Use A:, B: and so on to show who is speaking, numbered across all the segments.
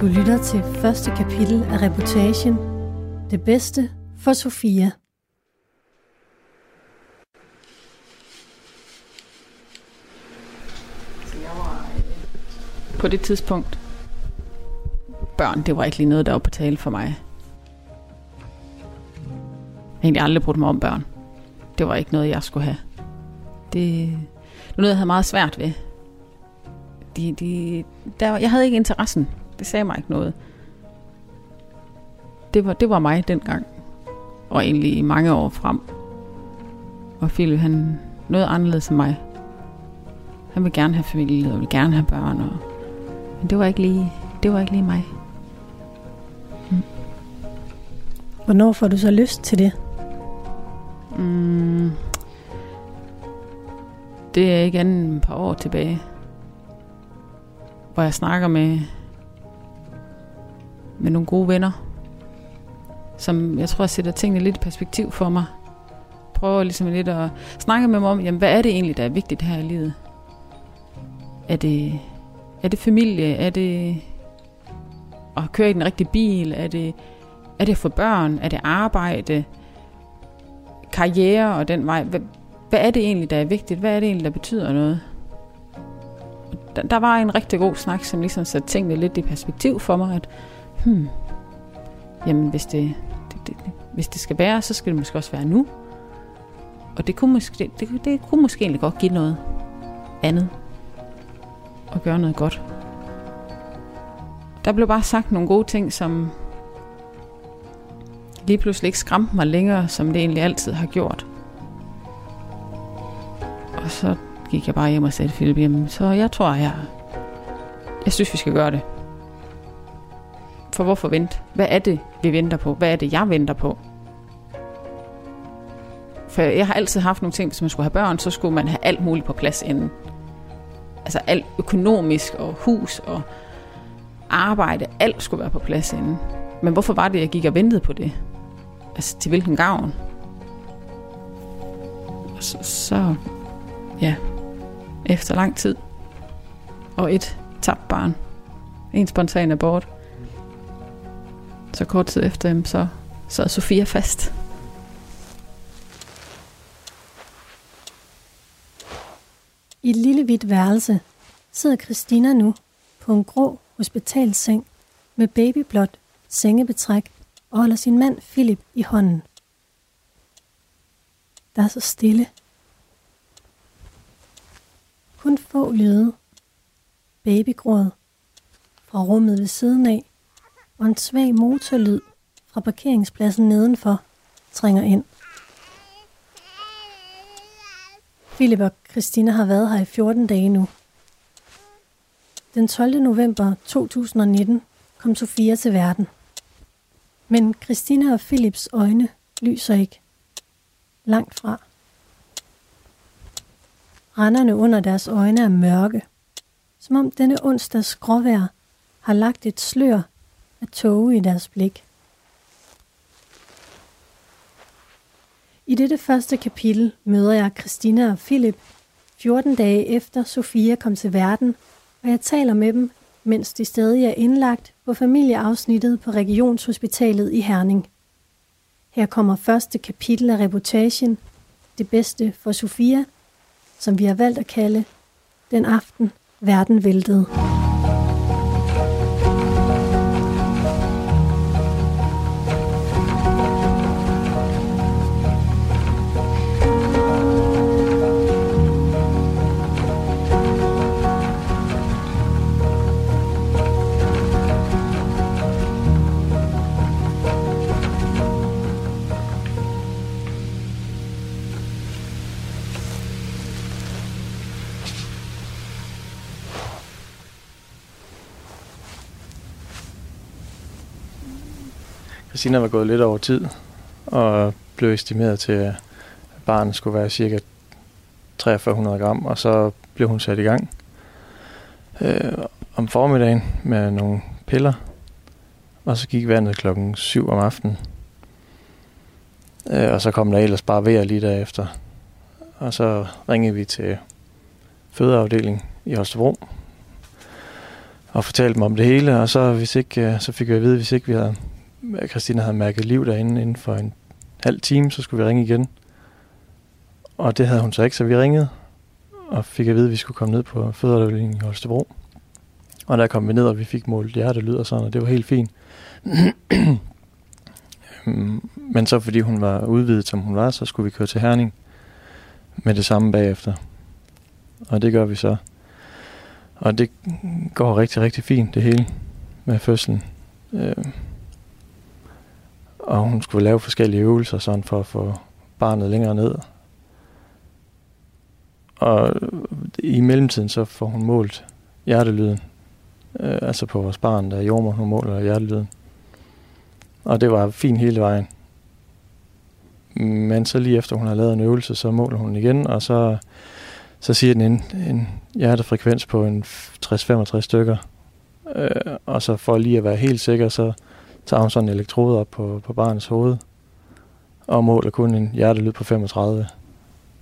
A: Du lytter til første kapitel af reportagen Det bedste for Sofia.
B: På det tidspunkt, børn, det var ikke lige noget, der var på tale for mig. Jeg har egentlig aldrig brugt mig om børn. Det var ikke noget, jeg skulle have. Det, det var noget, jeg havde meget svært ved. De, de, der, jeg havde ikke interessen. Det sagde mig ikke noget. Det var, det var mig dengang. Og egentlig i mange år frem. Og Philip, han noget anderledes end mig. Han vil gerne have familie, og vil gerne have børn. Og, men det var ikke lige, det var ikke lige mig.
A: Hvornår får du så lyst til det?
B: Mm, det er ikke andet end et par år tilbage, hvor jeg snakker med, med nogle gode venner, som jeg tror sætter tingene lidt i perspektiv for mig. Prøver ligesom lidt at snakke med mig om, jamen, hvad er det egentlig, der er vigtigt her i livet? Er det, er det familie? Er det at køre i den rigtige bil? Er det, er det at få børn? Er det arbejde? Karriere og den vej? Hvad, hvad er det egentlig, der er vigtigt? Hvad er det egentlig, der betyder noget? Der, der var en rigtig god snak, som ligesom satte tingene lidt i perspektiv for mig, at hmm, jamen hvis det, det, det, hvis det skal være, så skal det måske også være nu. Og det kunne måske, det, det, det kunne måske egentlig godt give noget andet. Og gøre noget godt. Der blev bare sagt nogle gode ting, som lige pludselig ikke skræmte mig længere, som det egentlig altid har gjort. Og så gik jeg bare hjem og sagde til Philip, jamen, så jeg tror, jeg, jeg synes, vi skal gøre det. For hvorfor vente? Hvad er det, vi venter på? Hvad er det, jeg venter på? For jeg har altid haft nogle ting, hvis man skulle have børn, så skulle man have alt muligt på plads inden. Altså alt økonomisk og hus og arbejde, alt skulle være på plads inden. Men hvorfor var det, jeg gik og ventede på det? Altså til hvilken gavn? Og så, så ja, efter lang tid, og et tabt barn, en spontan abort, så kort tid efter så sad Sofia fast.
A: I et lille hvidt værelse sidder Christina nu på en grå hospitalseng med babyblåt sengebetræk og holder sin mand Philip i hånden. Der er så stille. Kun få lyde. Babygråd fra rummet ved siden af og en svag motorlyd fra parkeringspladsen nedenfor trænger ind. Philip og Christina har været her i 14 dage nu. Den 12. november 2019 kom Sofia til verden. Men Christina og Philips øjne lyser ikke. Langt fra. Renderne under deres øjne er mørke, som om denne onsdags gråvejr har lagt et slør af tåge i deres blik. I dette første kapitel møder jeg Christina og Philip 14 dage efter Sofia kom til verden, og jeg taler med dem, mens de stadig er indlagt på familieafsnittet på Regionshospitalet i Herning. Her kommer første kapitel af reportagen Det bedste for Sofia, som vi har valgt at kalde Den aften verden væltede.
C: Christina var gået lidt over tid, og blev estimeret til, at barnet skulle være cirka 4300 gram, og så blev hun sat i gang øh, om formiddagen med nogle piller, og så gik vandet klokken 7 om aftenen. Øh, og så kom der ellers bare vejr lige derefter. Og så ringede vi til fødeafdelingen i Holstebro. og fortalte dem om det hele, og så, hvis ikke, øh, så fik vi at vide, hvis ikke vi havde, Christina havde mærket liv derinde inden for en halv time, så skulle vi ringe igen. Og det havde hun så ikke, så vi ringede, og fik at vide, at vi skulle komme ned på fødeafdelingen i Holstebro. Og der kom vi ned, og vi fik målt hjertelyd og sådan, og det var helt fint. Men så fordi hun var udvidet, som hun var, så skulle vi køre til Herning med det samme bagefter. Og det gør vi så. Og det går rigtig, rigtig fint, det hele med fødslen. Øh, og hun skulle lave forskellige øvelser sådan for at få barnet længere ned. Og i mellemtiden så får hun målt hjertelyden. Øh, altså på vores barn, der jordmor, hun måler hjertelyden. Og det var fint hele vejen. Men så lige efter hun har lavet en øvelse, så måler hun igen, og så, så siger den en, en hjertefrekvens på en 60-65 stykker. Øh, og så for lige at være helt sikker, så tager hun sådan en elektrode op på, på barnets hoved, og måler kun en hjertelyd på 35.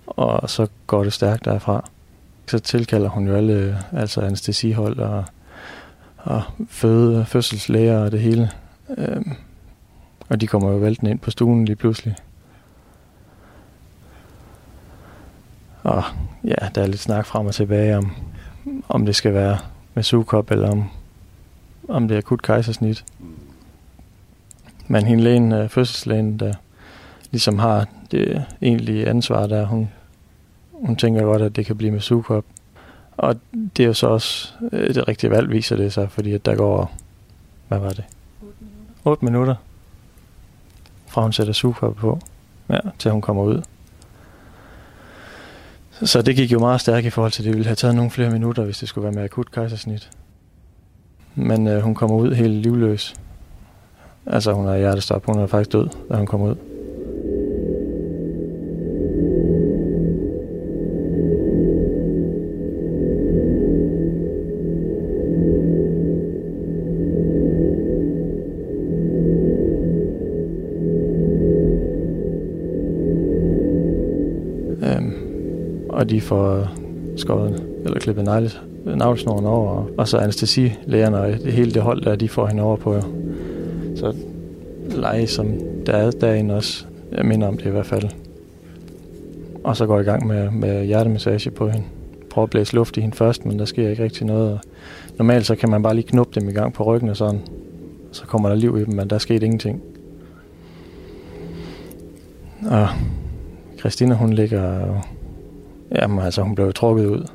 C: Og så går det stærkt derfra. Så tilkalder hun jo alle, altså anestesihold og, og føde, fødselslæger og det hele. Øhm, og de kommer jo vælten ind på stuen lige pludselig. Og ja, der er lidt snak frem og tilbage om, om det skal være med sugekop, eller om, om det er akut kejsersnit. Men hende lægen, øh, fødselslægen, der ligesom har det egentlige ansvar der, hun, hun tænker godt, at det kan blive med sugekop. Og det er jo så også øh, det rigtige valg, viser det sig, fordi at der går, hvad var det? 8 minutter. 8 minutter fra hun sætter sugekop på, ja, til hun kommer ud. Så det gik jo meget stærkt i forhold til, at det ville have taget nogle flere minutter, hvis det skulle være med akut kejsersnit. Men øh, hun kommer ud helt livløs. Altså hun har hjertestop, hun var faktisk død, da hun kommer ud. Øhm, og de får skåret eller klippet navlesnoren over, og så anestesilægerne og det hele det hold der, de får hende over på. Så leje, som der er derinde også, jeg minder om det i hvert fald. Og så går jeg i gang med, med hjertemassage på hende. Prøver at blæse luft i hende først, men der sker ikke rigtig noget. Normalt så kan man bare lige knuppe dem i gang på ryggen og sådan. Så kommer der liv i dem, men der skete ingenting. Og Christina, hun ligger Jamen altså, hun blev trukket ud.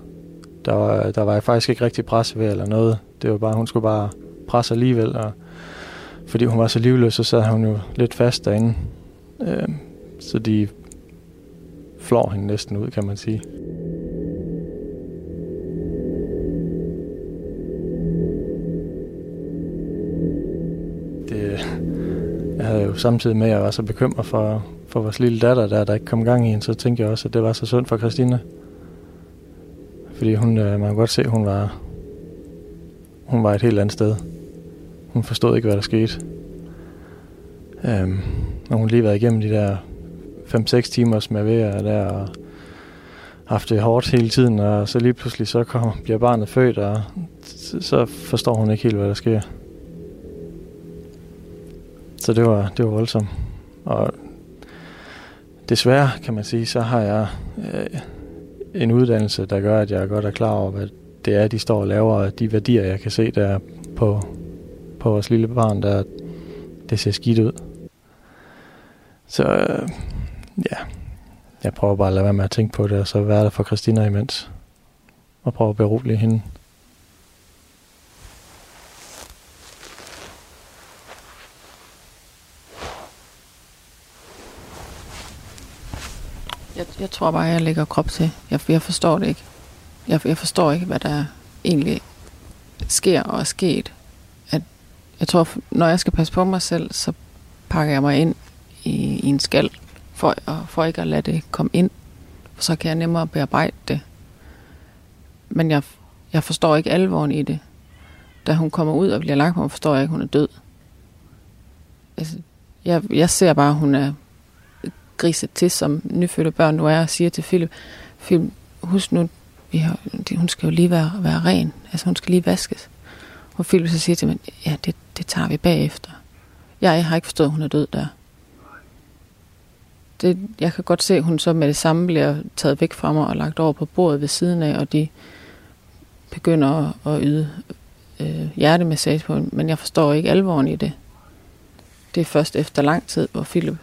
C: Der var, der var faktisk ikke rigtig pres ved eller noget. Det var bare, hun skulle bare presse alligevel. Og fordi hun var så livløs, så sad hun jo lidt fast derinde. Øh, så de flår hende næsten ud, kan man sige. Det, jeg havde jo samtidig med, at jeg var så bekymret for, for vores lille datter, der, der ikke kom gang i hende, så tænkte jeg også, at det var så sundt for Christina. Fordi hun, øh, man kunne godt se, at hun var, hun var et helt andet sted. Hun forstod ikke, hvad der skete. Øhm, og hun lige været igennem de der 5-6 timer, som jeg ved der, og haft det hårdt hele tiden, og så lige pludselig så kommer, bliver barnet født, og så forstår hun ikke helt, hvad der sker. Så det var, det var voldsomt. Og desværre, kan man sige, så har jeg øh, en uddannelse, der gør, at jeg godt er klar over, hvad det er, de står og laver, og de værdier, jeg kan se der på, på vores lille barn, der det ser skidt ud. Så øh, ja, jeg prøver bare at lade være med at tænke på det, og så være der for Christina imens. Og prøve at berolige hende.
B: Jeg, jeg tror bare, jeg lægger krop til. Jeg, jeg forstår det ikke. Jeg, jeg forstår ikke, hvad der egentlig sker og er sket. Jeg tror, når jeg skal passe på mig selv, så pakker jeg mig ind i, i en skal, for, for ikke at lade det komme ind. For så kan jeg nemmere bearbejde det. Men jeg, jeg forstår ikke alvoren i det. Da hun kommer ud og bliver lagt på mig, forstår jeg ikke, at hun er død. Altså, jeg, jeg ser bare, at hun er griset til, som nyfødte børn nu er, og siger til Philip, Philip, husk nu, vi har, hun skal jo lige være, være ren. Altså hun skal lige vaskes. Og Philip så siger til mig, ja, det, det tager vi bagefter. Jeg har ikke forstået, at hun er død der. Det, jeg kan godt se, at hun så med det samme bliver taget væk fra mig og lagt over på bordet ved siden af, og de begynder at, at yde øh, hjertemassage på hende, men jeg forstår ikke alvoren i det. Det er først efter lang tid, hvor Philip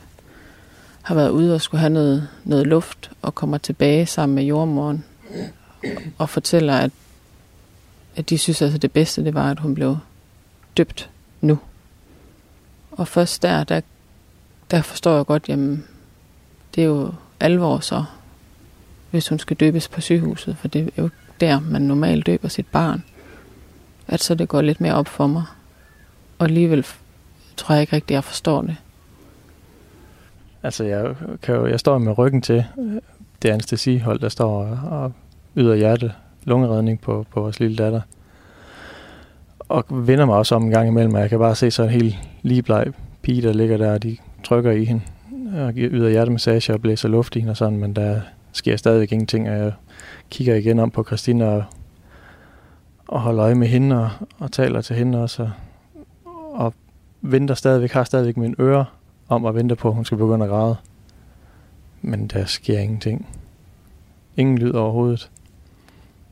B: har været ude og skulle have noget, noget luft og kommer tilbage sammen med jordmoren og fortæller, at, at de synes altså det bedste, det var, at hun blev døbt nu. Og først der, der, der forstår jeg godt, jamen, det er jo alvor så, hvis hun skal døbes på sygehuset, for det er jo der, man normalt døber sit barn. At så det går lidt mere op for mig. Og alligevel tror jeg ikke rigtigt, jeg forstår det.
C: Altså, jeg, kan jo, jeg står med ryggen til det anestesihold, der står og yder hjerte lungeredning på, på vores lille datter. Og vender mig også om en gang imellem, og jeg kan bare se så en helt ligebleg pige, der ligger der, og de trykker i hende og yder hjertemassage og blæser luft i hende og sådan, men der sker stadigvæk ingenting, og jeg kigger igen om på Christina og, og holder øje med hende og, og taler til hende også, og, og venter stadigvæk, har stadigvæk mine ører om at vente på, at hun skal begynde at græde. Men der sker ingenting. Ingen lyd overhovedet.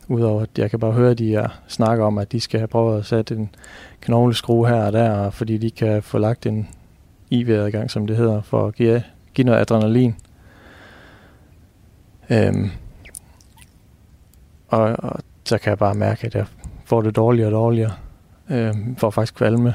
C: Udover at jeg kan bare høre, at de er, snakker om, at de skal have prøvet at sætte en knogleskrue her og der, fordi de kan få lagt en IV-adgang, som det hedder, for at give, give noget adrenalin. Øhm, og, og så kan jeg bare mærke, at jeg får det dårligere og dårligere. Øhm, får faktisk kvalme.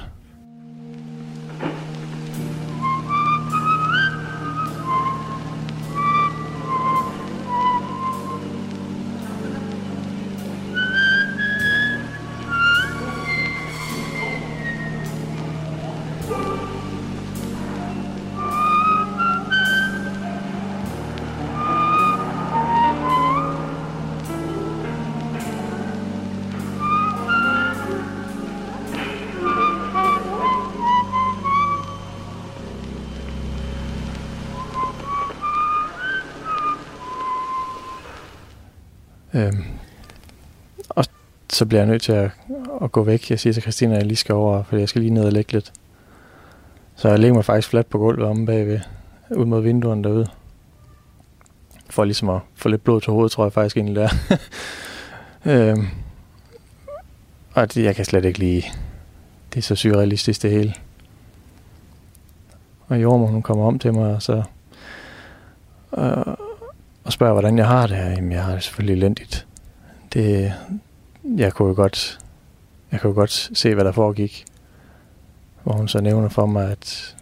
C: Øhm, og så bliver jeg nødt til at, at gå væk. Jeg siger til Christina, at jeg lige skal over, for jeg skal lige ned og lægge lidt. Så jeg lægger mig faktisk fladt på gulvet om bagved, ud mod vinduerne derude. For ligesom at få lidt blod til hovedet, tror jeg faktisk egentlig der. øhm, og det, jeg kan slet ikke lige... Det er så surrealistisk det hele. Og jordmor, hun kommer om til mig, og så... Øh, og spørger, hvordan jeg har det her. Jamen, jeg har det selvfølgelig elendigt. Det, jeg kunne jo godt, jeg kunne godt se, hvad der foregik. Hvor hun så nævner for mig, at,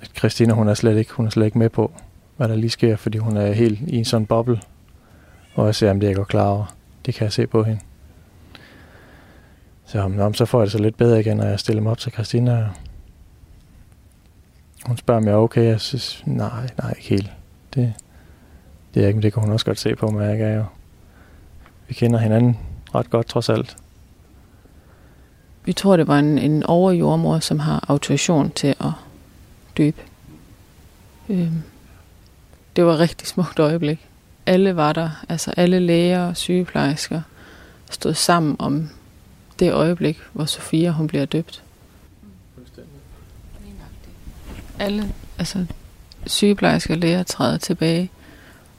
C: at Christina, hun er, slet ikke, hun er slet ikke med på, hvad der lige sker, fordi hun er helt i en sådan boble. Og jeg ser, om det jeg går klar over. Det kan jeg se på hende. Så, om, så får jeg det så lidt bedre igen, når jeg stiller mig op til Christina. Hun spørger, om jeg er okay. Jeg synes, nej, nej, ikke helt. Det, det er ikke, men det kan hun også godt se på mig. Jeg jo. Vi kender hinanden ret godt, trods alt.
B: Vi tror, det var en, en overjordmor, som har autorisation til at døbe. Øhm, det var et rigtig smukt øjeblik. Alle var der, altså alle læger og sygeplejersker stod sammen om det øjeblik, hvor Sofia hun bliver døbt. Alle, altså sygeplejersker og læger træder tilbage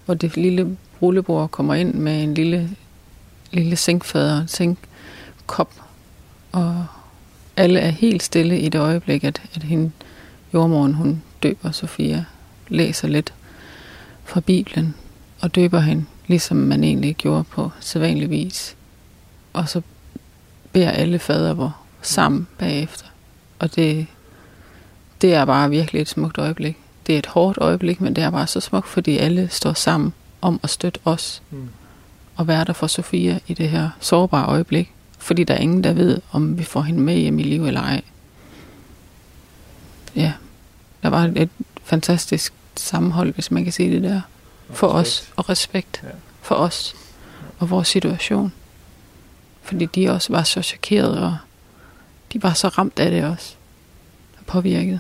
B: hvor det lille rullebord kommer ind med en lille, lille sinkfader, en sinkkop, og alle er helt stille i det øjeblik, at, at hende, jordmoren, hun døber Sofia, læser lidt fra Bibelen, og døber hende, ligesom man egentlig gjorde på sædvanlig vis. Og så beder alle fader hvor sammen bagefter. Og det, det er bare virkelig et smukt øjeblik det er et hårdt øjeblik, men det er bare så smukt, fordi alle står sammen om at støtte os. Mm. Og være der for Sofia i det her sårbare øjeblik. Fordi der er ingen, der ved, om vi får hende med hjem i liv eller ej. Ja, der var et fantastisk sammenhold, hvis man kan sige det der. For respekt. os, og respekt ja. for os og vores situation. Fordi de også var så chokerede, og de var så ramt af det også. Og påvirket.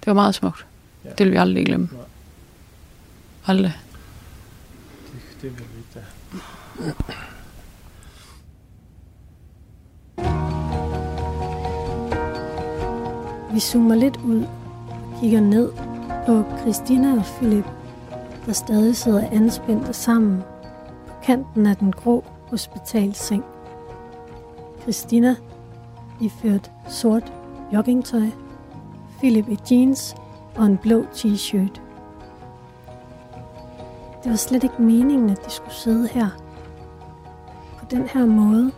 B: Det var meget smukt. Ja. Det vil vi aldrig glemme. Nej. Aldrig. Det, det vil vi ikke da.
A: Vi zoomer lidt ud kigger ned på Christina og Philip, der stadig sidder anspændte sammen på kanten af den grå hospitalseng. Christina iført sort joggingtøj, Philip i jeans og en blå t-shirt. Det var slet ikke meningen, at de skulle sidde her. På den her måde.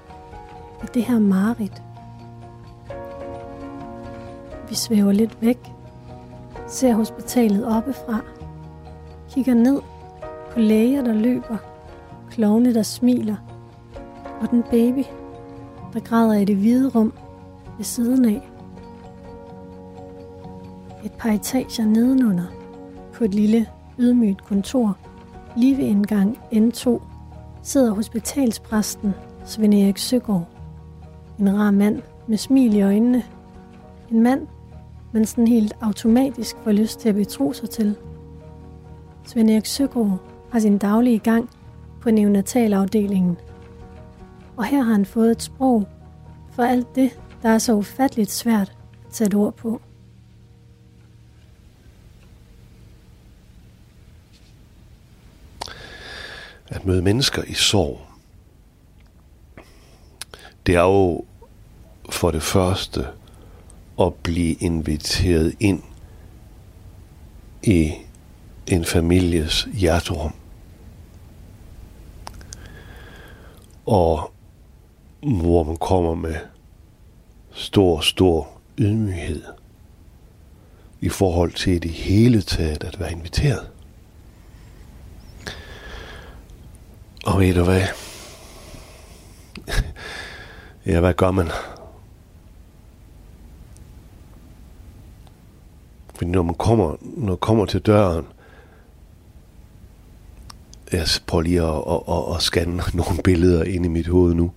A: I det her mareridt. Vi svæver lidt væk. Ser hospitalet oppefra. Kigger ned på læger, der løber. Klovne, der smiler. Og den baby, der græder i det hvide rum ved siden af. Par etager nedenunder på et lille ydmygt kontor lige ved indgang N2 sidder hospitalspræsten Svend Erik Søgaard. En rar mand med smil i øjnene. En mand, man sådan helt automatisk får lyst til at betro sig til. Svend Erik Søgaard har sin daglige gang på neonatalafdelingen. Og her har han fået et sprog for alt det, der er så ufatteligt svært at sætte ord på.
D: At møde mennesker i sorg, det er jo for det første at blive inviteret ind i en families hjerterum. Og hvor man kommer med stor, stor ydmyghed i forhold til det hele taget at være inviteret. Og ved du hvad? ja, hvad gør man? Fordi når man kommer, når man kommer til døren, jeg prøver lige at, at, at, at scanne nogle billeder ind i mit hoved nu,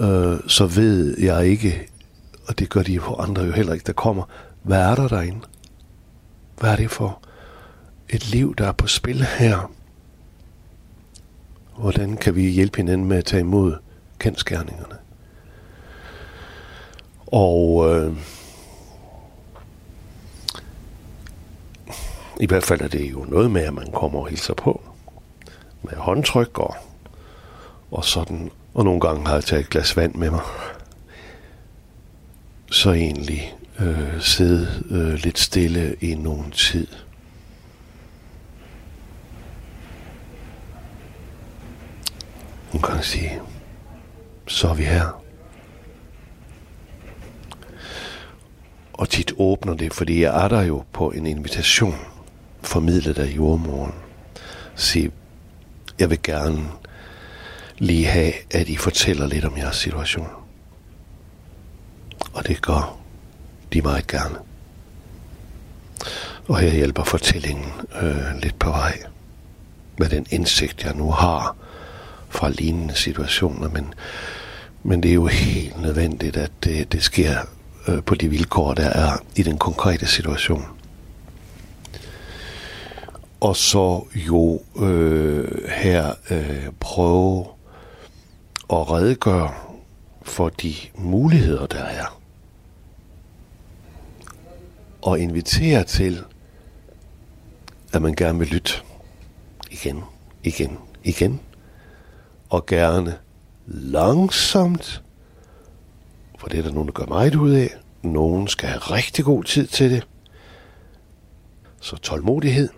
D: øh, så ved jeg ikke, og det gør de jo andre jo heller ikke, der kommer, hvad er der derinde? Hvad er det for et liv, der er på spil her? Hvordan kan vi hjælpe hinanden med at tage imod kendskærningerne? Og øh, i hvert fald er det jo noget med, at man kommer og hilser på med håndtryk og, og sådan. Og nogle gange har jeg taget et glas vand med mig. Så egentlig øh, sidde øh, lidt stille i nogen tid. Hun kan sige, så er vi her. Og tit åbner det, fordi jeg er der jo på en invitation, formidlet af jordmoren. Sige, jeg vil gerne lige have, at I fortæller lidt om jeres situation. Og det gør de meget gerne. Og her hjælper fortællingen øh, lidt på vej med den indsigt, jeg nu har fra lignende situationer. Men, men det er jo helt nødvendigt, at det, det sker øh, på de vilkår, der er i den konkrete situation. Og så jo øh, her øh, prøve at redegøre for de muligheder, der er. Og invitere til, at man gerne vil lytte igen, igen, igen. Og gerne langsomt, for det er der nogen, der gør meget ud af. Nogen skal have rigtig god tid til det. Så tålmodighed,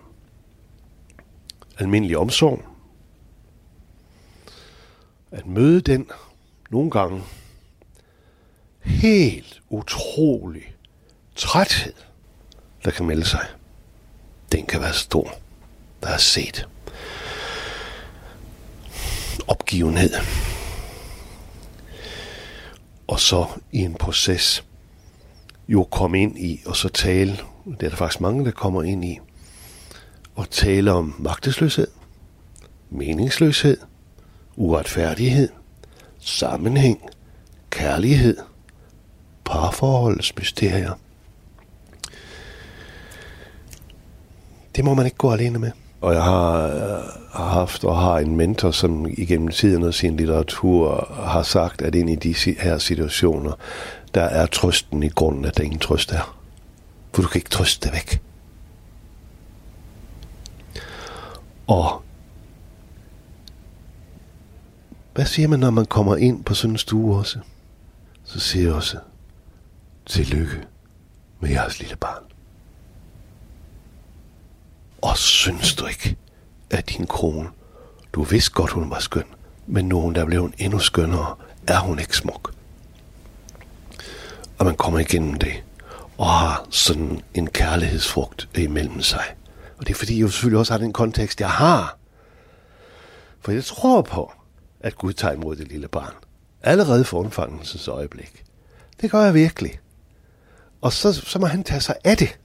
D: almindelig omsorg, at møde den nogle gange helt utrolig træthed, der kan melde sig. Den kan være stor. Der er set. Opgivenhed. Og så i en proces jo komme ind i, og så tale, det er der faktisk mange, der kommer ind i, og tale om magtesløshed, meningsløshed, uretfærdighed, sammenhæng, kærlighed, parforholdets mysterier. Det må man ikke gå alene med og jeg har, øh, har haft og har en mentor, som igennem tiden af sin litteratur har sagt, at ind i de her situationer, der er trøsten i grunden, at der ingen trøst er. For du kan ikke trøste det væk. Og hvad siger man, når man kommer ind på sådan en stue også? Så siger jeg også, tillykke med jeres lille barn. Og synes du ikke, at din kone, du vidste godt, hun var skøn, men nu hun der blev hun endnu skønnere, er hun ikke smuk. Og man kommer igennem det, og har sådan en kærlighedsfrugt imellem sig. Og det er fordi, jeg selvfølgelig også har den kontekst, jeg har. For jeg tror på, at Gud tager imod det lille barn. Allerede for undfangelsens øjeblik. Det gør jeg virkelig. Og så, så må han tage sig af det.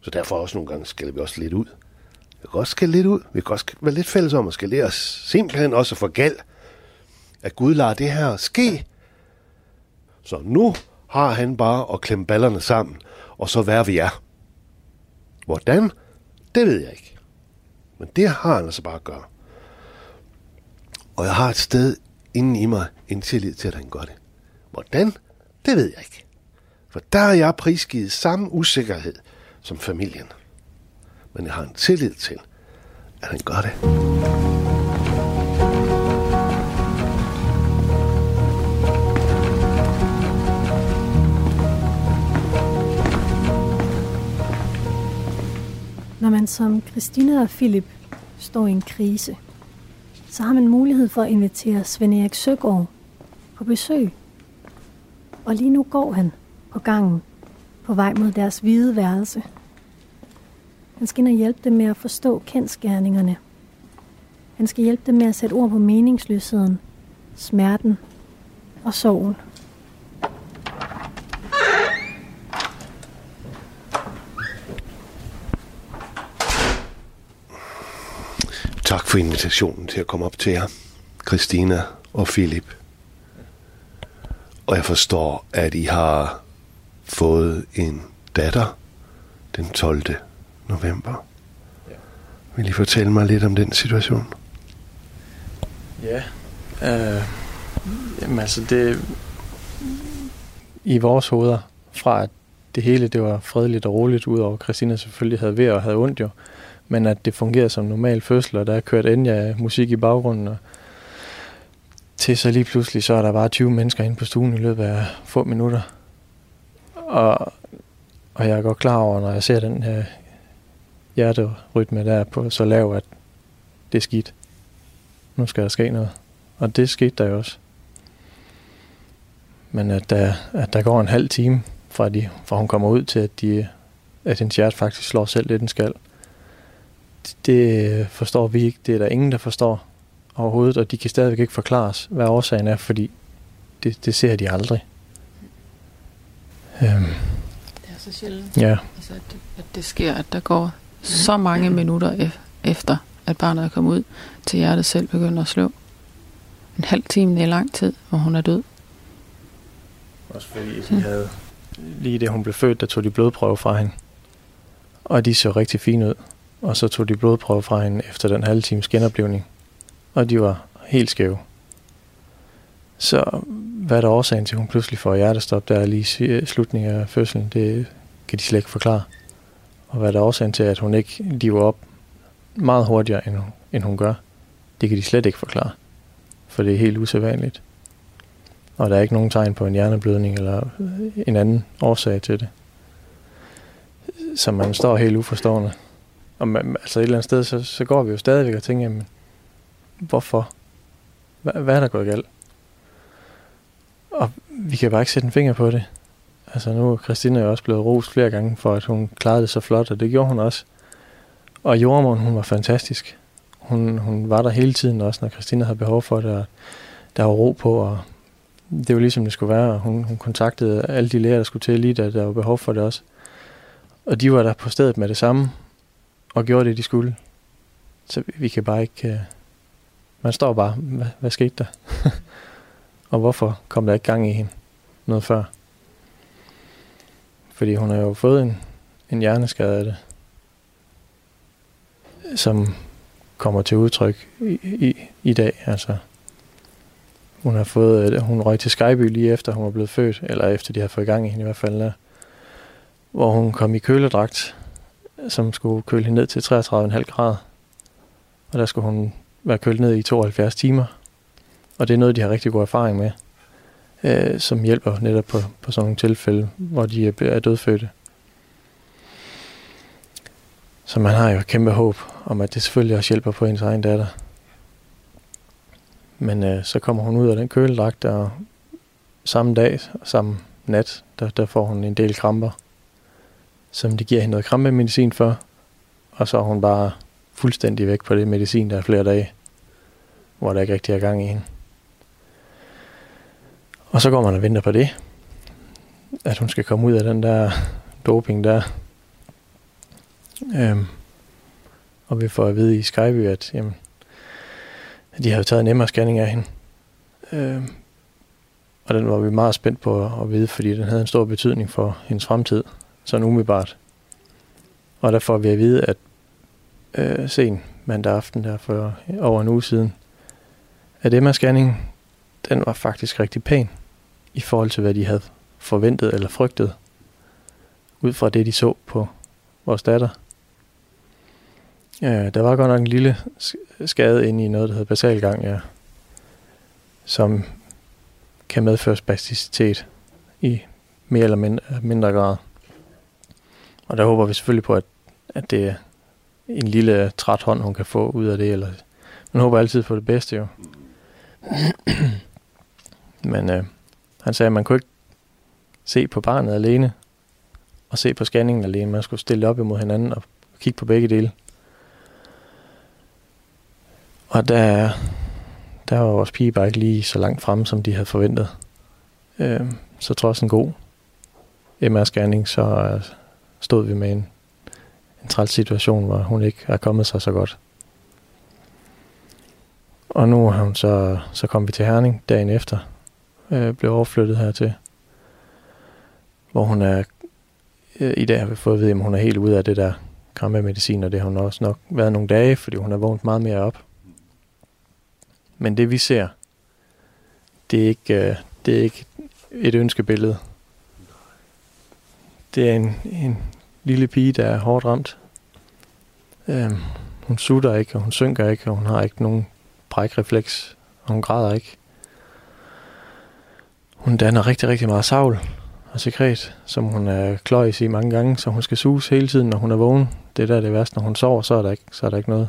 D: Så derfor også nogle gange skælder vi også lidt ud. Vi kan godt skal lidt ud. Vi kan godt være lidt fælles om at skælde os. Simpelthen også for galt, At Gud lader det her ske. Så nu har han bare at klemme ballerne sammen, og så være vi er. Hvordan? Det ved jeg ikke. Men det har han altså bare at gøre. Og jeg har et sted inden i mig en tillid til, at han gør det. Hvordan? Det ved jeg ikke. For der er jeg prisgivet samme usikkerhed som familien. Men jeg har en tillid til, at han gør det.
A: Når man som Christina og Philip står i en krise, så har man mulighed for at invitere Svend Erik Søgaard på besøg. Og lige nu går han på gangen på vej mod deres hvide værelse. Han skal ind og hjælpe dem med at forstå kendskærningerne. Han skal hjælpe dem med at sætte ord på meningsløsheden, smerten og sorgen.
D: Tak for invitationen til at komme op til jer, Christina og Philip. Og jeg forstår, at I har fået en datter den 12 november. Ja. Vil I fortælle mig lidt om den situation?
C: Ja. Øh, jamen altså, det... I vores hoveder, fra at det hele det var fredeligt og roligt, udover Christina selvfølgelig havde ved og havde ondt jo, men at det fungerede som normal fødsel, og der er kørt Enya musik i baggrunden, og til så lige pludselig, så er der bare 20 mennesker inde på stuen i løbet af få minutter. Og, og jeg er godt klar over, når jeg ser den her hjerterytme der på så lav, at det er skidt. Nu skal der ske noget. Og det skete der jo også. Men at der, at der går en halv time, fra, de, fra hun kommer ud til, at, de, at hendes hjerte faktisk slår selv lidt en skal. Det forstår vi ikke. Det er der ingen, der forstår overhovedet, og de kan stadigvæk ikke forklares, hvad årsagen er, fordi det, det ser de aldrig.
B: Øhm. Det er så sjældent,
C: ja.
B: altså, at, det, at det sker, at der går så mange minutter e- efter, at barnet er kommet ud, til hjertet selv begynder at slå. En halv time er lang tid, hvor hun er død.
C: Også fordi de havde, lige da hun blev født, der tog de blodprøve fra hende. Og de så rigtig fine ud. Og så tog de blodprøve fra hende efter den halve times genoplevning. Og de var helt skæve. Så hvad er der årsagen til, at hun pludselig får hjertestop der lige i slutningen af fødslen, det kan de slet ikke forklare. Og hvad er årsagen til, at hun ikke lever op meget hurtigere, end hun, end hun gør, det kan de slet ikke forklare. For det er helt usædvanligt. Og der er ikke nogen tegn på en hjerneblødning eller øh, en anden årsag til det. Så man står helt uforstående. Og man, altså et eller andet sted, så, så går vi jo stadigvæk og tænker, jamen, hvorfor? Hva, hvad er der gået galt? Og vi kan bare ikke sætte en finger på det. Altså nu er Christina jo også blevet rost flere gange for, at hun klarede det så flot, og det gjorde hun også. Og jordmoren, hun var fantastisk. Hun, hun var der hele tiden også, når Christina havde behov for det, og der var ro på, og det var ligesom det skulle være. Hun, hun kontaktede alle de læger, der skulle til lige, da der var behov for det også. Og de var der på stedet med det samme, og gjorde det, de skulle. Så vi, vi kan bare ikke... Øh, man står bare, hvad, hvad skete der? og hvorfor kom der ikke gang i hende noget før? Fordi hun har jo fået en, en hjerneskade af det, som kommer til udtryk i, i, i dag. Altså, hun har fået, øh, hun røg til Skyby lige efter hun var blevet født, eller efter de har fået gang i hende i hvert fald, der, hvor hun kom i køledragt, som skulle køle hende ned til 33,5 grader. Og der skulle hun være kølet ned i 72 timer. Og det er noget, de har rigtig god erfaring med, øh, som hjælper netop på, på sådan nogle tilfælde, hvor de er, er dødfødte. Så man har jo et kæmpe håb om, at det selvfølgelig også hjælper på ens egen datter. Men øh, så kommer hun ud af den køledragt, og samme dag, samme nat, der, der får hun en del kramper, som de giver hende noget krampemedicin for, og så er hun bare fuldstændig væk på det medicin, der er flere dage, hvor der ikke rigtig er gang i hende. Og så går man og venter på det, at hun skal komme ud af den der doping der. Øhm, og vi får at vide i Skyby, at jamen, de har taget en MR-scanning af hende. Øhm, og den var vi meget spændt på at vide, fordi den havde en stor betydning for hendes fremtid, sådan umiddelbart. Og der får vi at vide, at øh, sen mandag aften der for over en uge siden, at MR-scanningen, den var faktisk rigtig pæn i forhold til, hvad de havde forventet eller frygtet, ud fra det, de så på vores datter. Ja, der var godt nok en lille skade inde i noget, der hedder basalgang, ja, som kan medføre spasticitet i mere eller mindre, mindre grad. Og der håber vi selvfølgelig på, at, at det er en lille øh, træt hånd, hun kan få ud af det. Eller, man håber altid på det bedste jo. Men øh, han sagde, at man kunne ikke se på barnet alene, og se på scanningen alene. Man skulle stille op imod hinanden og kigge på begge dele. Og der, der var vores pige bare ikke lige så langt fremme, som de havde forventet. Øh, så trods en god MR-scanning, så øh, stod vi med en, en træls situation, hvor hun ikke er kommet sig så godt. Og nu har hun så, så kom vi til Herning dagen efter, øh, blev overflyttet hertil, hvor hun er, øh, i dag har vi fået at vide, at hun er helt ude af det der krampemedicin, og det har hun også nok været nogle dage, fordi hun har vågnet meget mere op. Men det vi ser, det er ikke, øh, det er ikke et ønskebillede. Det er en, en lille pige, der er hårdt ramt. Øhm, hun sutter ikke, og hun synker ikke, og hun har ikke nogen brækrefleks, og hun græder ikke. Hun danner rigtig, rigtig meget savl og sekret, som hun er kløjs i mange gange, så hun skal suges hele tiden, når hun er vågen. Det der er det værste. Når hun sover, så er der ikke, så er der ikke noget.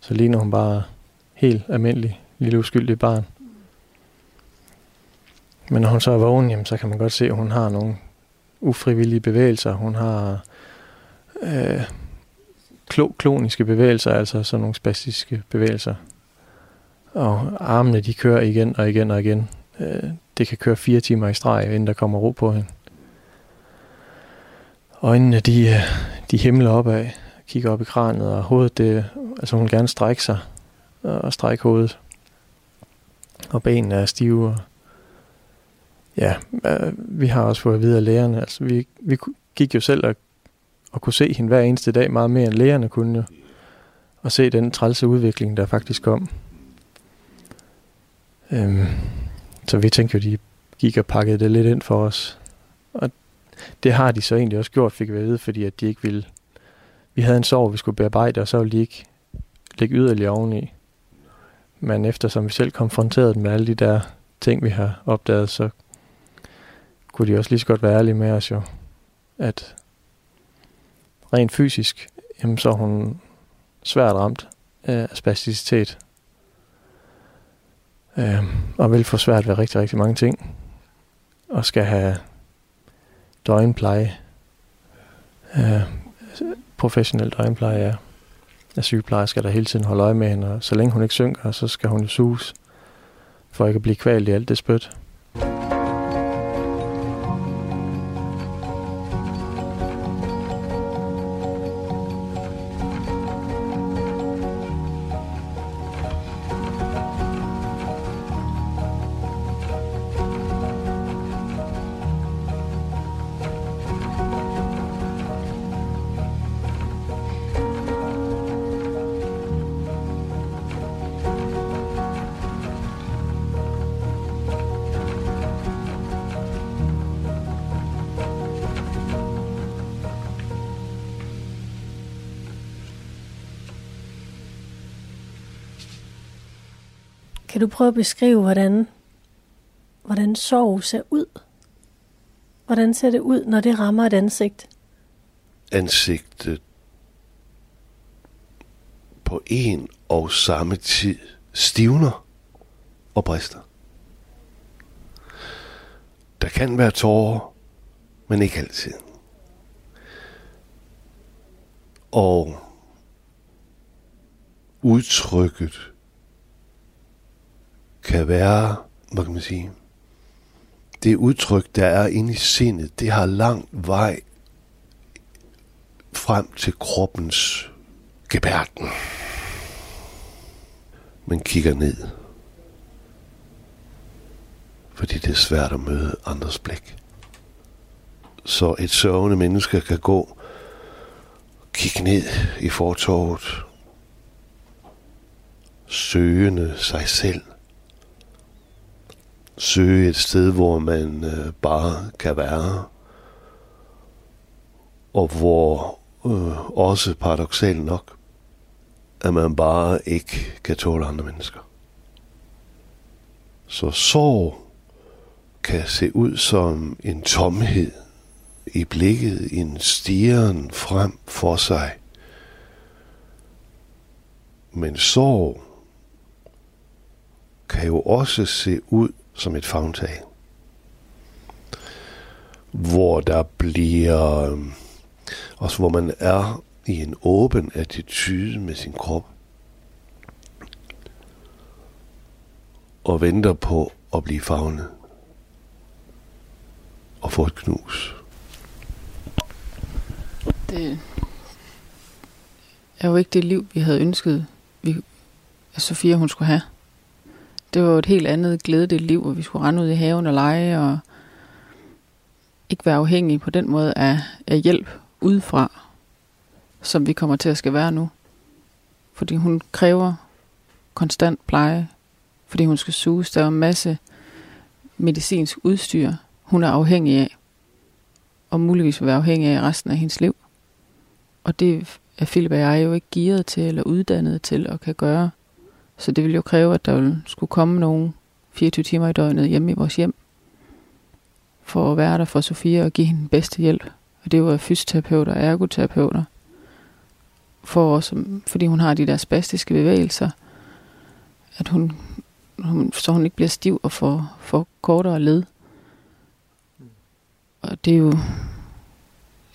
C: Så ligner hun bare helt almindelig lille uskyldig barn. Men når hun så er vågen, jamen, så kan man godt se, at hun har nogle ufrivillige bevægelser. Hun har øh, klo- kloniske bevægelser, altså sådan nogle spastiske bevægelser. Og armene, de kører igen og igen og igen. Øh, det kan køre fire timer i streg, inden der kommer ro på hende. Øjnene, de, øh, de himler opad, kigger op i kranet, og hovedet, det, altså hun vil gerne strække sig og strække hovedet. Og benene er stive. Og ja, øh, vi har også fået at vide af lægerne. Altså, vi, vi gik jo selv og, og kunne se hende hver eneste dag meget mere end lægerne kunne jo. Og se den trælse udvikling, der faktisk kom. Øhm, så vi tænkte jo, de gik og pakkede det lidt ind for os. Og det har de så egentlig også gjort, fik vi at vide, fordi at de ikke ville... Vi havde en sorg, vi skulle bearbejde, og så ville de ikke lægge yderligere oveni. Men eftersom vi selv konfronterede dem med alle de der ting, vi har opdaget, så kunne de også lige så godt være ærlige med os jo, at rent fysisk, jamen så er hun svært ramt af spasticitet. Øh, og vil få svært ved rigtig, rigtig mange ting. Og skal have døgnpleje. Øh, professionel døgnpleje, ja af sygeplejersker, der hele tiden holder øje med hende, og så længe hun ikke synker, så skal hun jo suges, for ikke at blive kvalt i alt det spyt.
A: Du prøve at beskrive, hvordan, hvordan sorg ser ud? Hvordan ser det ud, når det rammer et ansigt?
D: Ansigtet på en og samme tid stivner og brister. Der kan være tårer, men ikke altid. Og udtrykket kan være, hvad kan man sige, det udtryk, der er inde i sindet, det har lang vej frem til kroppens gebærden. Men kigger ned. Fordi det er svært at møde andres blik. Så et sørgende menneske kan gå, kigge ned i fortorvet, søgende sig selv. Søge et sted, hvor man øh, bare kan være. Og hvor øh, også paradoxalt nok, at man bare ikke kan tåle andre mennesker. Så sorg kan se ud som en tomhed i blikket, en stieren frem for sig. Men sorg kan jo også se ud som et fagntag, hvor der bliver, øhm, også hvor man er i en åben attitude med sin krop, og venter på at blive fagnet og få et knus.
B: Det er jo ikke det liv, vi havde ønsket, vi, at Sofia hun skulle have. Det var et helt andet glædeligt liv, hvor vi skulle rende ud i haven og lege, og ikke være afhængige på den måde af, af hjælp udefra, som vi kommer til at skal være nu. Fordi hun kræver konstant pleje, fordi hun skal suges. Der er en masse medicinsk udstyr, hun er afhængig af, og muligvis vil være afhængig af resten af hendes liv. Og det er Philip og jeg jo ikke gearet til, eller uddannet til at kan gøre. Så det ville jo kræve, at der ville skulle komme nogen 24 timer i døgnet hjemme i vores hjem, for at være der for Sofia og give hende den bedste hjælp. Og det var fysioterapeuter og ergoterapeuter. For os, fordi hun har de der spastiske bevægelser, at hun, hun, så hun ikke bliver stiv og får, får kortere led. Og det er jo,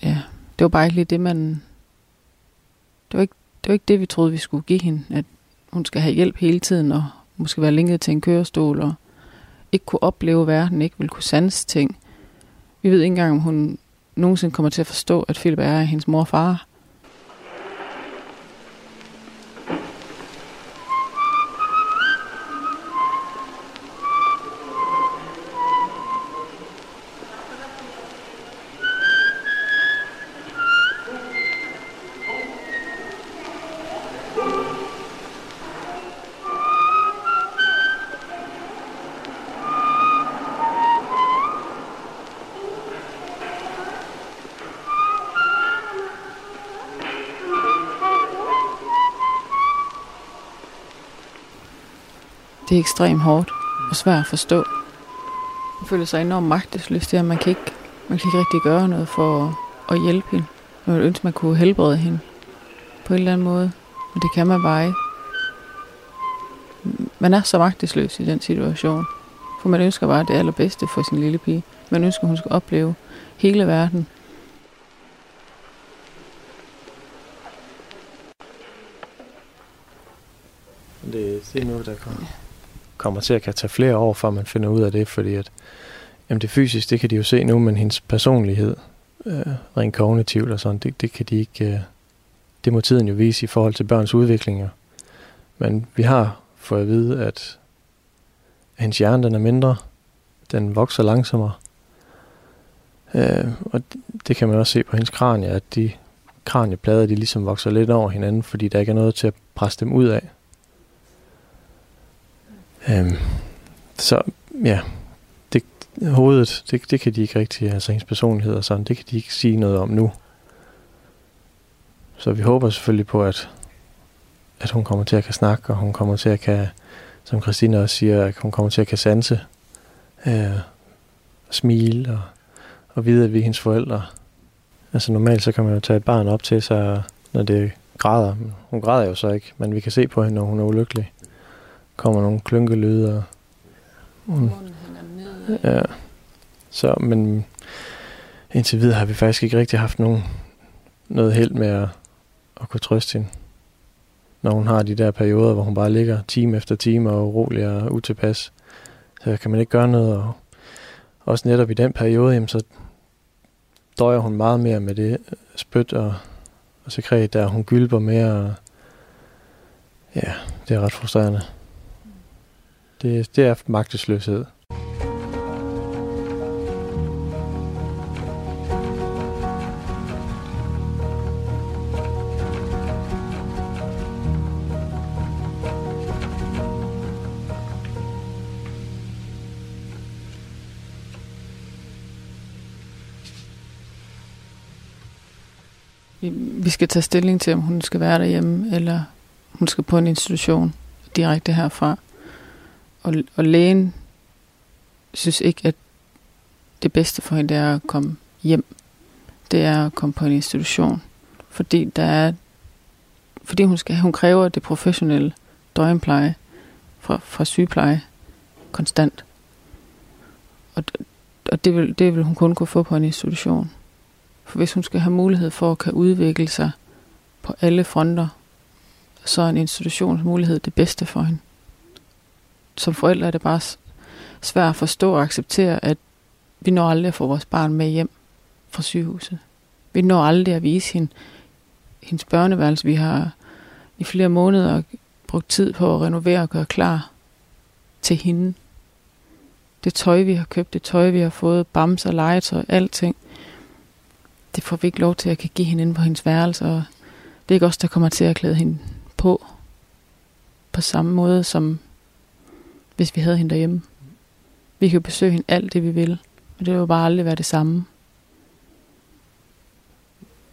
B: ja, det var bare ikke lige det, man, det var ikke, det var ikke det, vi troede, vi skulle give hende, at hun skal have hjælp hele tiden, og måske være linket til en kørestol, og ikke kunne opleve verden, ikke vil kunne sanse ting. Vi ved ikke engang, om hun nogensinde kommer til at forstå, at Philip er hendes mor og far. Det er ekstremt hårdt og svært at forstå. Man føler sig enormt magtesløs til, at man kan ikke, man kan ikke rigtig gøre noget for at, at hjælpe hende. Man ville ønske, man kunne helbrede hende på en eller anden måde. Men det kan man bare ikke. Man er så magtesløs i den situation. For man ønsker bare det allerbedste for sin lille pige. Man ønsker, hun skal opleve hele verden.
C: Det, det er nu, der kommer, kommer til at kan tage flere år, før man finder ud af det, fordi at, jamen det fysisk, det kan de jo se nu, men hendes personlighed, øh, rent kognitivt og sådan, det, det kan de ikke, øh, det må tiden jo vise i forhold til børns udviklinger. Men vi har fået at vide, at hendes hjerne den er mindre, den vokser langsommere, øh, og det, det kan man også se på hendes kranie, at de kranieplader, de ligesom vokser lidt over hinanden, fordi der ikke er noget til at presse dem ud af. Øhm, så ja, det, hovedet, det, det kan de ikke rigtig, altså hendes personlighed og sådan, det kan de ikke sige noget om nu. Så vi håber selvfølgelig på, at, at hun kommer til at kan snakke, og hun kommer til at kan som Christina også siger, at hun kommer til at kan sanse, øh, smile og, og vide, at vi er hendes forældre. Altså normalt så kan man jo tage et barn op til sig, når det græder. Hun græder jo så ikke, men vi kan se på hende, når hun er ulykkelig. Kommer nogle klunkelyde og... Hun, ja. Så, men indtil videre har vi faktisk ikke rigtig haft nogen, noget held med at, at kunne trøste hende. Når hun har de der perioder, hvor hun bare ligger time efter time og urolig og utilpas, så kan man ikke gøre noget. Og også netop i den periode, jamen, så døjer hun meget mere med det spyt og, og sekret, der hun gylper mere. Og, ja, det er ret frustrerende. Det, det er magtesløshed.
B: vi skal tage stilling til, om hun skal være derhjemme, eller hun skal på en institution direkte herfra. Og, og lægen synes ikke, at det bedste for hende er at komme hjem. Det er at komme på en institution. Fordi der er fordi hun, skal, hun kræver det professionelle døgnpleje fra, fra sygepleje konstant. Og, og det, vil, det vil hun kun kunne få på en institution. For hvis hun skal have mulighed for at kan udvikle sig på alle fronter, så er en institutionsmulighed det bedste for hende. Som forældre er det bare svært at forstå og acceptere, at vi når aldrig at få vores barn med hjem fra sygehuset. Vi når aldrig at vise hende hendes børneværelse. Vi har i flere måneder brugt tid på at renovere og gøre klar til hende. Det tøj, vi har købt, det tøj, vi har fået, bamser, legetøj, alting – det får vi ikke lov til at kan give hende inde på hendes værelse, og det er ikke os, der kommer til at klæde hende på, på samme måde som hvis vi havde hende derhjemme. Vi kan jo besøge hende alt det, vi vil, men det vil jo bare aldrig være det samme.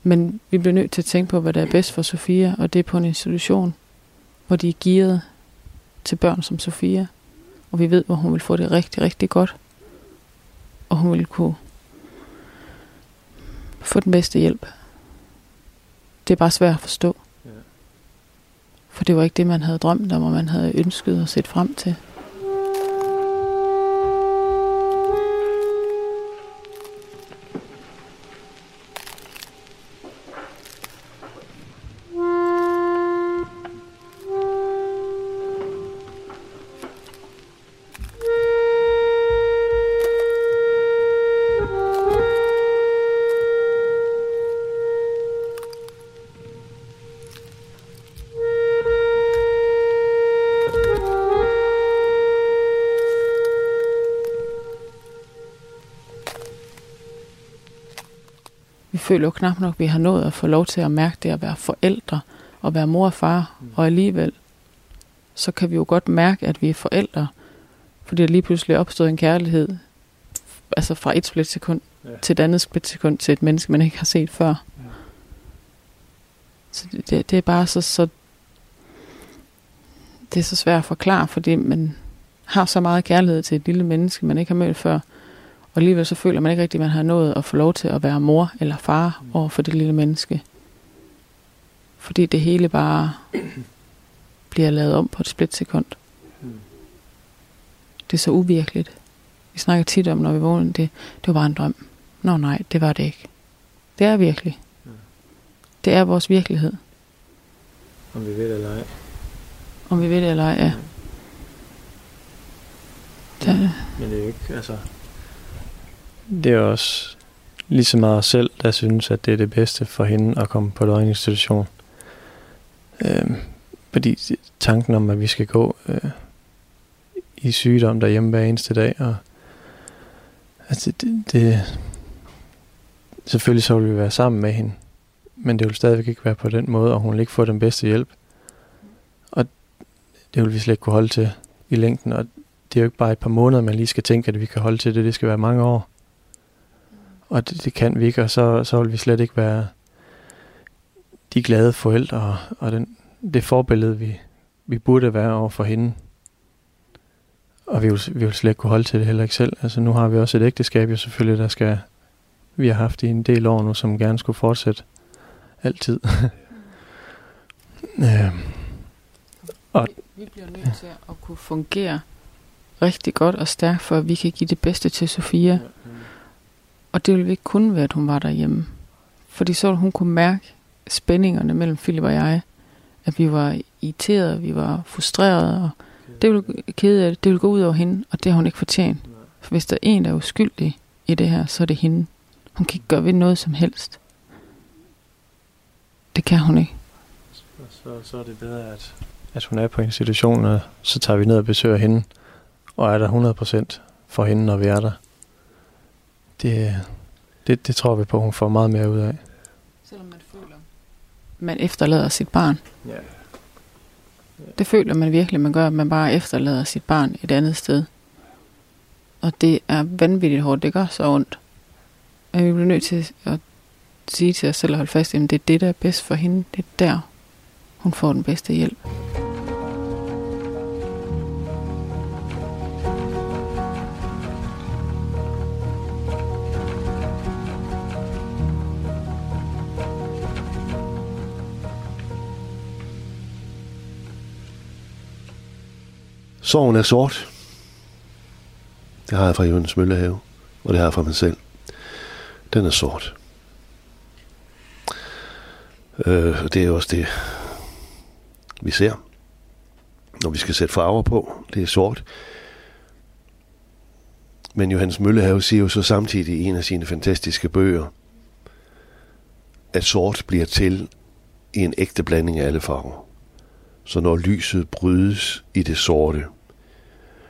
B: Men vi bliver nødt til at tænke på, hvad der er bedst for Sofia, og det er på en institution, hvor de er gearet til børn som Sofia. Og vi ved, hvor hun vil få det rigtig, rigtig godt. Og hun vil kunne få den bedste hjælp. Det er bare svært at forstå. For det var ikke det, man havde drømt om, og man havde ønsket at sætte frem til. Føler jo knap nok, at vi har nået at få lov til at mærke det at være forældre og være mor og far. Mm. Og alligevel, så kan vi jo godt mærke, at vi er forældre, fordi der lige pludselig opstået en kærlighed, altså fra et splitsekund ja. til et andet splitsekund til et menneske, man ikke har set før. Ja. Så det, det er bare så, så det er så svært at forklare, fordi man har så meget kærlighed til et lille menneske, man ikke har mødt før. Og alligevel så føler man ikke rigtigt, at man har nået at få lov til at være mor eller far mm. over for det lille menneske. Fordi det hele bare bliver lavet om på et splitsekund. Mm. Det er så uvirkeligt. Vi snakker tit om, når vi vågner, det, det var bare en drøm. Nå nej, det var det ikke. Det er virkelig. Det er vores virkelighed.
C: Om vi ved det eller ej.
B: Om vi ved det eller ej, ja.
C: ja. Men det er jo ikke, altså det er også lige så meget selv, der synes, at det er det bedste for hende at komme på døgninstitution. Øh, fordi tanken om, at vi skal gå øh, i sygdom derhjemme hver eneste dag, og altså det, det, selvfølgelig så vil vi være sammen med hende, men det vil stadigvæk ikke være på den måde, og hun vil ikke få den bedste hjælp. Og det vil vi slet ikke kunne holde til i længden, og det er jo ikke bare et par måneder, man lige skal tænke, at vi kan holde til det. Det skal være mange år. Og det, det kan vi ikke, og så, så vil vi slet ikke være de glade forældre, og, og den, det forbillede, vi, vi burde være over for hende. og vi vil, vi vil slet ikke kunne holde til det heller ikke selv. Altså nu har vi også et ægteskab jo selvfølgelig, der skal, vi har haft i en del år nu, som gerne skulle fortsætte altid. øhm,
B: og vi bliver nødt til at kunne fungere rigtig godt og stærkt, for at vi kan give det bedste til Sofia. Og det ville ikke kun være, at hun var derhjemme. Fordi så hun kunne mærke spændingerne mellem Philip og jeg. At vi var irriterede, vi var frustrerede, og det ville, kede af det, det ville gå ud over hende, og det har hun ikke fortjent. For hvis der er en, der er uskyldig i det her, så er det hende. Hun kan ikke gøre ved noget som helst. Det kan hun ikke.
C: Så, så er det bedre, at, at hun er på institutionen, og så tager vi ned og besøger hende, og er der 100% for hende, når vi er der. Det, det, det tror vi på, hun får meget mere ud af.
B: Selvom man føler, man efterlader sit barn. Ja. Det føler man virkelig, man gør, at man bare efterlader sit barn et andet sted. Og det er vanvittigt hårdt, det gør så ondt. Og vi bliver nødt til at sige til os selv og holde fast, at det er det, der er bedst for hende. Det er der, hun får den bedste hjælp.
D: Sorgen er sort. Det har jeg fra Jørgens Møllehave, og det har jeg fra mig selv. Den er sort. Øh, det er også det, vi ser, når vi skal sætte farver på. Det er sort. Men Johannes Møllehave siger jo så samtidig i en af sine fantastiske bøger, at sort bliver til i en ægte blanding af alle farver. Så når lyset brydes i det sorte,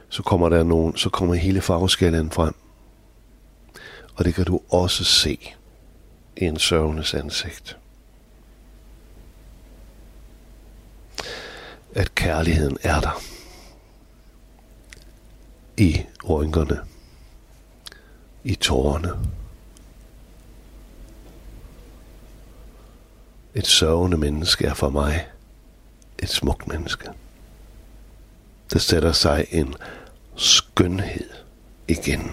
D: så kommer der nogen, så kommer hele farveskalaen frem. Og det kan du også se i en sørgendes ansigt. At kærligheden er der. I rynkerne. I tårerne. Et sørgende menneske er for mig et smukt menneske. Der sætter sig en skønhed igen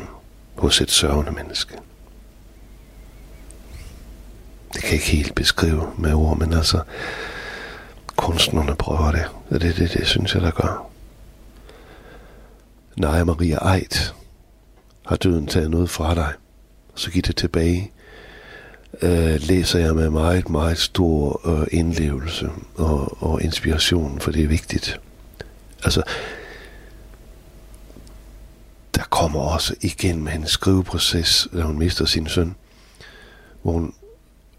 D: hos et sørgende menneske. Det kan jeg ikke helt beskrive med ord, men altså, kunstnerne prøver det. Og det, det, det synes jeg, der gør. Nej, Maria Eit har døden taget noget fra dig, så giv det tilbage. Øh, læser jeg med meget, meget stor øh, indlevelse og, og inspiration, for det er vigtigt. Altså, der kommer også igen med en skriveproces, da hun mister sin søn, hvor hun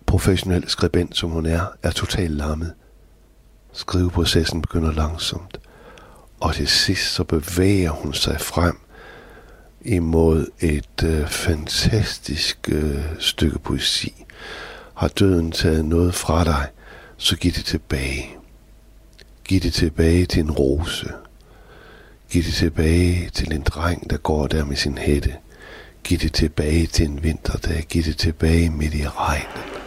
D: professionel skribent, som hun er, er totalt lammet. Skriveprocessen begynder langsomt, og til sidst så bevæger hun sig frem imod et øh, fantastisk øh, stykke poesi. Har døden taget noget fra dig, så giv det tilbage. Giv det tilbage til en rose. Giv det tilbage til en dreng, der går der med sin hætte. Giv det tilbage til en vinterdag. Giv det tilbage midt i regnen.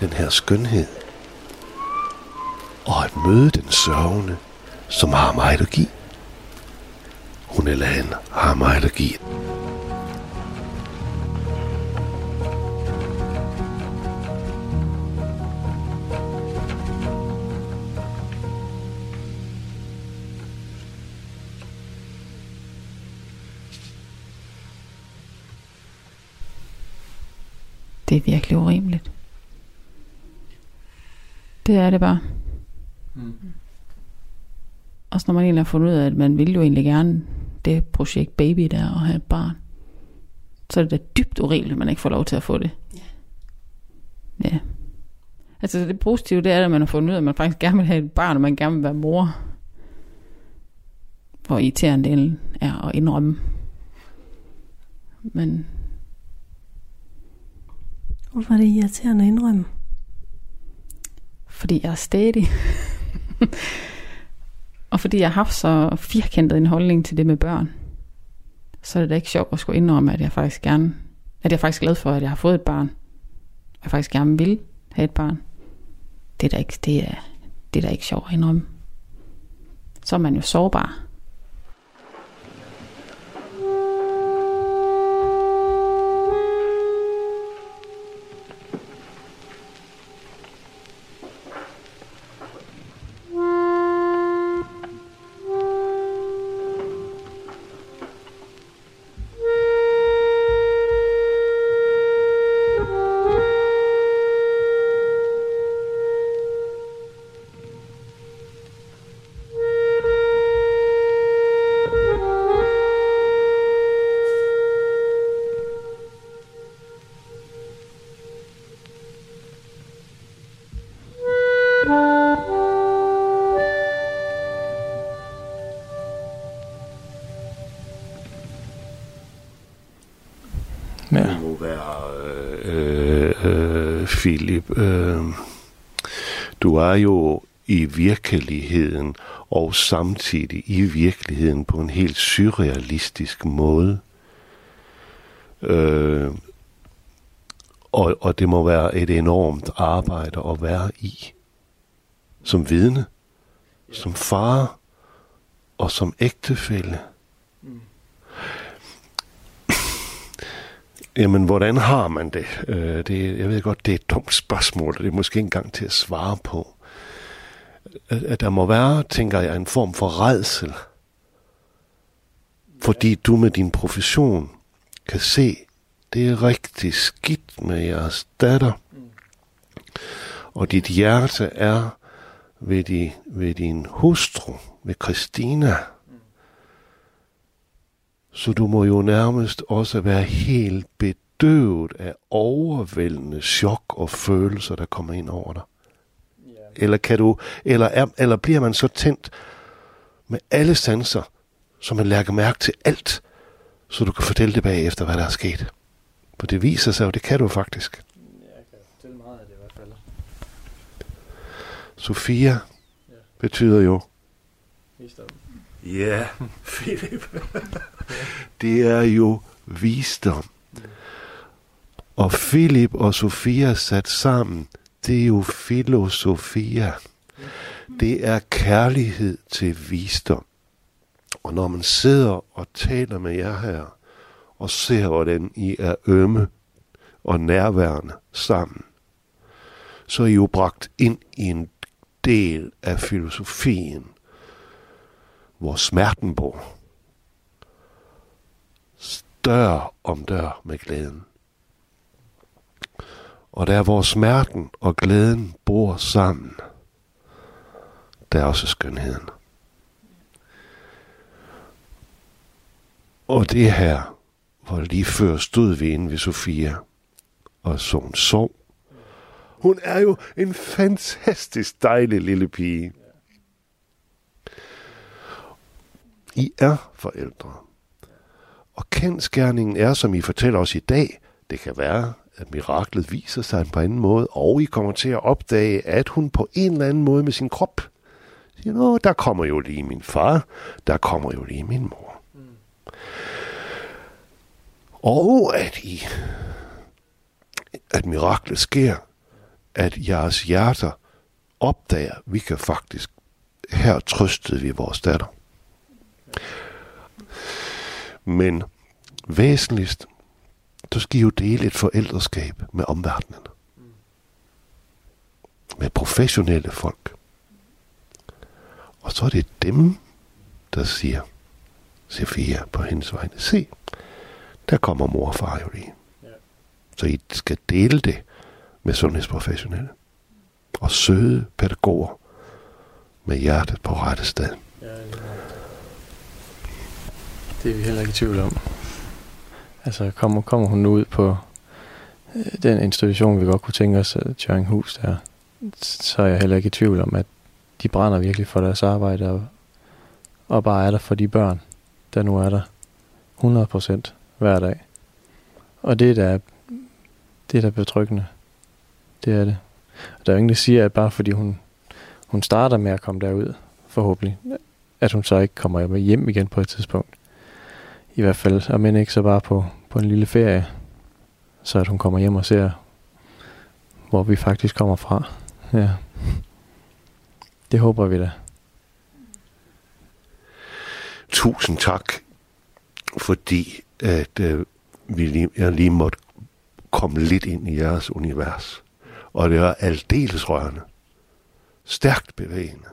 D: Den her skønhed. Og at møde den sørgende, som har meget at give. Hun eller han har meget at give.
B: Det er det bare. Mm. også når man egentlig har fundet ud af, at man vil jo egentlig gerne det projekt baby der og have et barn, så er det da dybt urimeligt, at man ikke får lov til at få det. Ja. ja. Altså det positive, det er, at man har fundet ud af, at man faktisk gerne vil have et barn, og man gerne vil være mor. Hvor irriterende det er at indrømme. Men
A: Hvorfor er det irriterende at indrømme?
B: Fordi jeg er stædig. og fordi jeg har haft så firkantet en holdning til det med børn. Så er det da ikke sjovt at skulle indrømme, at jeg faktisk gerne, at jeg er faktisk glad for, at jeg har fået et barn. Og jeg faktisk gerne vil have et barn. Det er da ikke, det er, det er da ikke sjovt at indrømme. Så er man jo sårbar.
D: Philip, øh, du er jo i virkeligheden og samtidig i virkeligheden på en helt surrealistisk måde. Øh, og, og det må være et enormt arbejde at være i. Som vidne, som far og som ægtefælle. Jamen, hvordan har man det? Øh, det? Jeg ved godt, det er et dumt spørgsmål, og det er måske ikke engang til at svare på. At, at der må være, tænker jeg, en form for redsel. Fordi du med din profession kan se, det er rigtig skidt med jeres datter. Og dit hjerte er ved, de, ved din hustru, ved Christina. Så du må jo nærmest også være helt bedøvet af overvældende chok og følelser, der kommer ind over dig. Eller, kan du, eller, er, eller bliver man så tændt med alle sanser, så man lægger mærke til alt, så du kan fortælle det bagefter, hvad der er sket. For det viser sig jo, det kan du faktisk.
C: Jeg kan fortælle meget af det i hvert fald.
D: Sofia betyder jo
C: Visdom.
D: Ja, Philip. det er jo visdom. Og Philip og Sofia sat sammen, det er jo filosofia. Det er kærlighed til visdom. Og når man sidder og taler med jer her, og ser, hvordan I er ømme og nærværende sammen, så er I jo bragt ind i en del af filosofien, hvor smerten bor. Dør om dør med glæden. Og der hvor smerten og glæden bor sammen, der er også skønheden. Og det her, hvor lige før stod vi inde ved Sofia, og så hun sov. Hun er jo en fantastisk dejlig lille pige. I er forældre. Og kendskærningen er, som I fortæller os i dag, det kan være, at miraklet viser sig på en anden måde, og I kommer til at opdage, at hun på en eller anden måde med sin krop siger, Nå, der kommer jo lige min far, der kommer jo lige min mor. Mm. Og at I, at miraklet sker, at jeres hjerter opdager, vi kan faktisk, her trøstede vi vores datter. Men væsentligst, så skal jo dele et forældreskab med omverdenen. Med professionelle folk. Og så er det dem, der siger, Sofia på hendes vegne, se, der kommer mor og far jo lige. Så I skal dele det med sundhedsprofessionelle. Og søde pædagoger med hjertet på rette sted.
C: Ja, det er vi heller ikke i tvivl om. Altså, kommer, kommer hun ud på øh, den institution, vi godt kunne tænke os, uh, Hus der, så er jeg heller ikke i tvivl om, at de brænder virkelig for deres arbejde, og, og bare er der for de børn, der nu er der 100% hver dag. Og det er da, det er da betryggende. Det er det. Og der er ingen, der siger, at bare fordi hun, hun starter med at komme derud, forhåbentlig, at hun så ikke kommer hjem igen på et tidspunkt. I hvert fald, og men ikke så bare på, på en lille ferie, så at hun kommer hjem og ser, hvor vi faktisk kommer fra. Ja. Det håber vi da.
D: Tusind tak, fordi at øh, vi lige, jeg lige måtte komme lidt ind i jeres univers. Og det er aldeles rørende. Stærkt bevægende.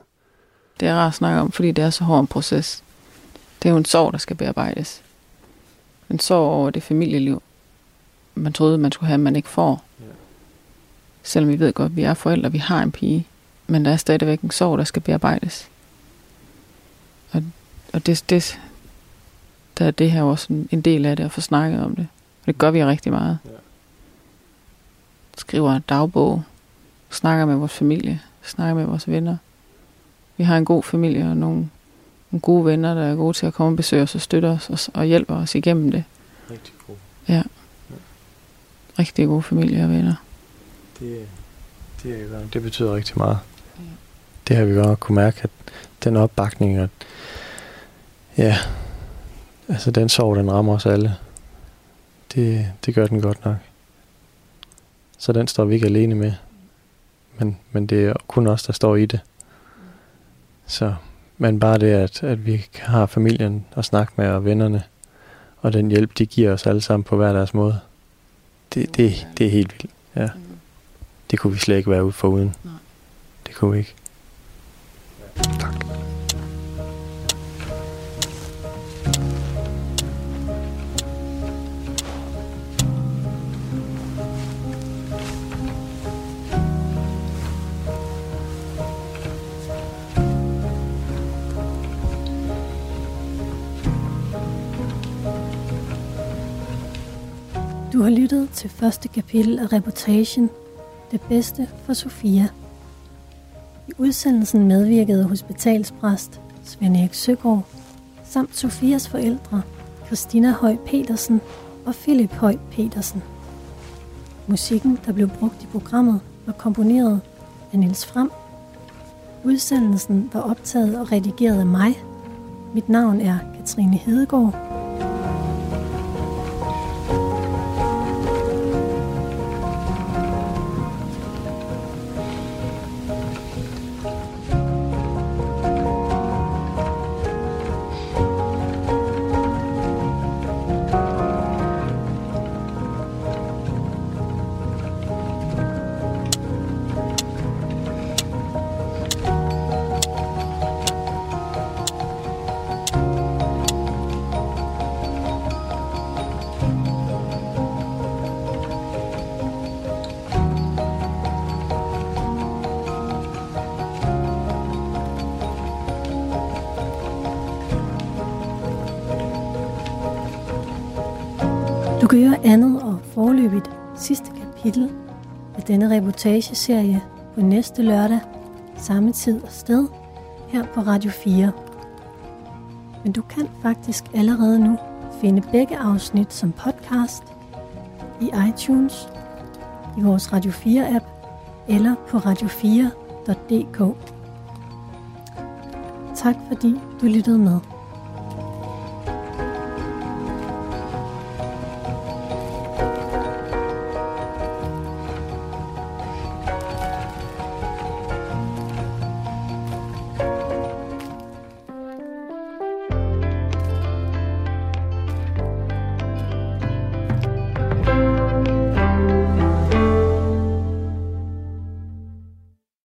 B: Det er rart at snakke om, fordi det er så hård en proces. Det er jo en sorg, der skal bearbejdes. En sorg over det familieliv, man troede, man skulle have, man ikke får. Ja. Selvom vi ved godt, at vi er forældre, vi har en pige. Men der er stadigvæk en sorg, der skal bearbejdes. Og, og det, det, der er det her også en, en del af det, at få snakket om det. Og det gør vi rigtig meget. Ja. Skriver dagbog, snakker med vores familie, snakker med vores venner. Vi har en god familie og nogle, nogle gode venner, der er gode til at komme og besøge os og støtte os og, og hjælpe os igennem det.
C: Rigtig god.
B: Ja. Rigtig gode familie og venner.
C: Det, det, det betyder rigtig meget. Ja. Det har vi godt kunne mærke, at den opbakning, at ja, altså den sorg, den rammer os alle. Det, det gør den godt nok. Så den står vi ikke alene med. Men, men det er kun os, der står i det. Så, men bare det, at, at vi har familien at snakke med og vennerne, og den hjælp, de giver os alle sammen på hver deres måde, det, det, det er helt vildt. Ja. Det kunne vi slet ikke være ude for uden. Det kunne vi ikke.
D: Tak.
A: Du har lyttet til første kapitel af reportagen Det bedste for Sofia. I udsendelsen medvirkede hospitalspræst Svend Erik Søgaard samt Sofias forældre Christina Høj Petersen og Philip Høj Petersen. Musikken, der blev brugt i programmet, var komponeret af Niels Frem. Udsendelsen var optaget og redigeret af mig. Mit navn er Katrine Hedegaard. Du andet og forløbigt sidste kapitel af denne reportageserie på næste lørdag, samme tid og sted, her på Radio 4. Men du kan faktisk allerede nu finde begge afsnit som podcast i iTunes, i vores Radio 4-app eller på radio4.dk. Tak fordi du lyttede med.